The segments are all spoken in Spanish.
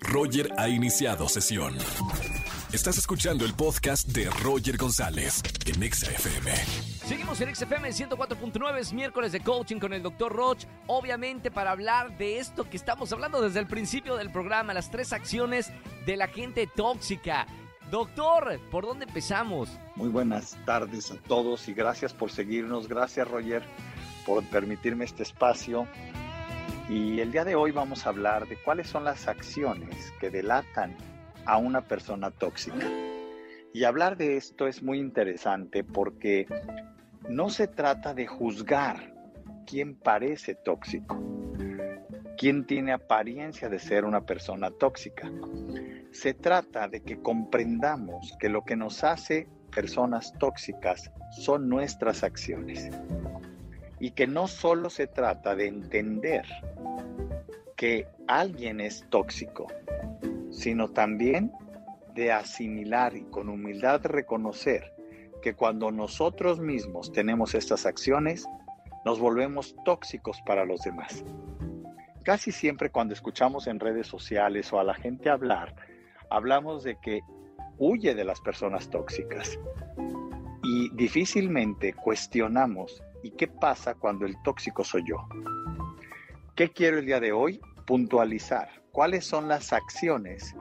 Roger ha iniciado sesión. Estás escuchando el podcast de Roger González en XFM. Seguimos en XFM 104.9, es miércoles de coaching con el Dr. Roch. Obviamente para hablar de esto que estamos hablando desde el principio del programa, las tres acciones de la gente tóxica. Doctor, ¿por dónde empezamos? Muy buenas tardes a todos y gracias por seguirnos. Gracias Roger por permitirme este espacio. Y el día de hoy vamos a hablar de cuáles son las acciones que delatan a una persona tóxica. Y hablar de esto es muy interesante porque no se trata de juzgar quién parece tóxico, quién tiene apariencia de ser una persona tóxica. Se trata de que comprendamos que lo que nos hace personas tóxicas son nuestras acciones. Y que no solo se trata de entender que alguien es tóxico, sino también de asimilar y con humildad reconocer que cuando nosotros mismos tenemos estas acciones, nos volvemos tóxicos para los demás. Casi siempre cuando escuchamos en redes sociales o a la gente hablar, hablamos de que huye de las personas tóxicas y difícilmente cuestionamos ¿y qué pasa cuando el tóxico soy yo? ¿Qué quiero el día de hoy? Puntualizar cuáles son las acciones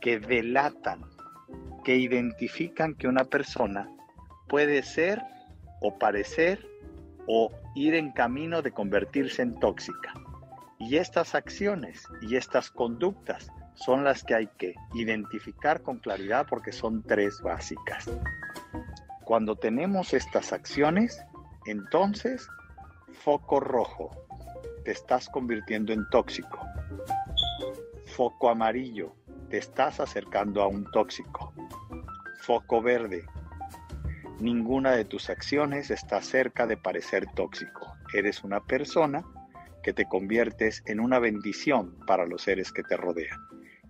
que delatan, que identifican que una persona puede ser o parecer o ir en camino de convertirse en tóxica. Y estas acciones y estas conductas son las que hay que identificar con claridad porque son tres básicas. Cuando tenemos estas acciones, entonces, foco rojo, te estás convirtiendo en tóxico Foco amarillo, te estás acercando a un tóxico. Foco verde, ninguna de tus acciones está cerca de parecer tóxico. Eres una persona que te conviertes en una bendición para los seres que te rodean.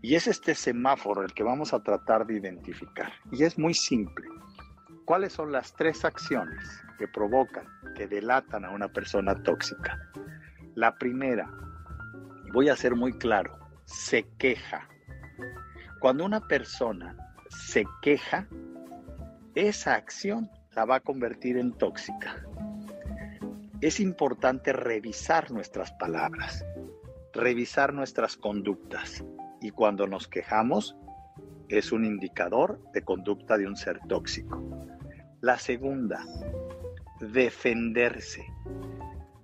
Y es este semáforo el que vamos a tratar de identificar. Y es muy simple. ¿Cuáles son las tres acciones que provocan, que delatan a una persona tóxica? La primera, voy a ser muy claro, se queja. Cuando una persona se queja, esa acción la va a convertir en tóxica. Es importante revisar nuestras palabras, revisar nuestras conductas y cuando nos quejamos es un indicador de conducta de un ser tóxico. La segunda, defenderse.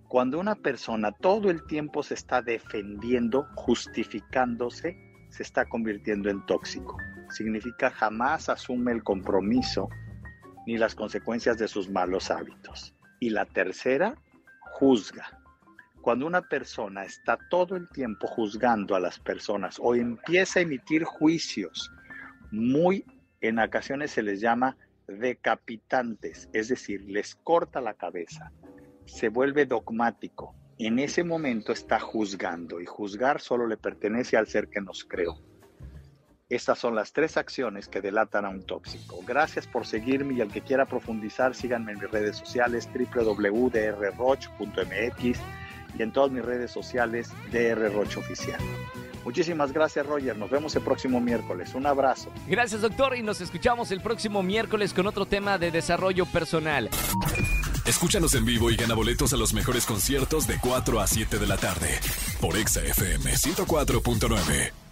Cuando una persona todo el tiempo se está defendiendo, justificándose, se está convirtiendo en tóxico. Significa jamás asume el compromiso ni las consecuencias de sus malos hábitos. Y la tercera, juzga. Cuando una persona está todo el tiempo juzgando a las personas o empieza a emitir juicios muy, en ocasiones se les llama decapitantes, es decir, les corta la cabeza, se vuelve dogmático. En ese momento está juzgando y juzgar solo le pertenece al ser que nos creó. Estas son las tres acciones que delatan a un tóxico. Gracias por seguirme y al que quiera profundizar, síganme en mis redes sociales www.drroch.mx y en todas mis redes sociales drroch oficial. Muchísimas gracias Roger, nos vemos el próximo miércoles. Un abrazo. Gracias doctor y nos escuchamos el próximo miércoles con otro tema de desarrollo personal. Escúchanos en vivo y gana boletos a los mejores conciertos de 4 a 7 de la tarde por Exa FM 104.9.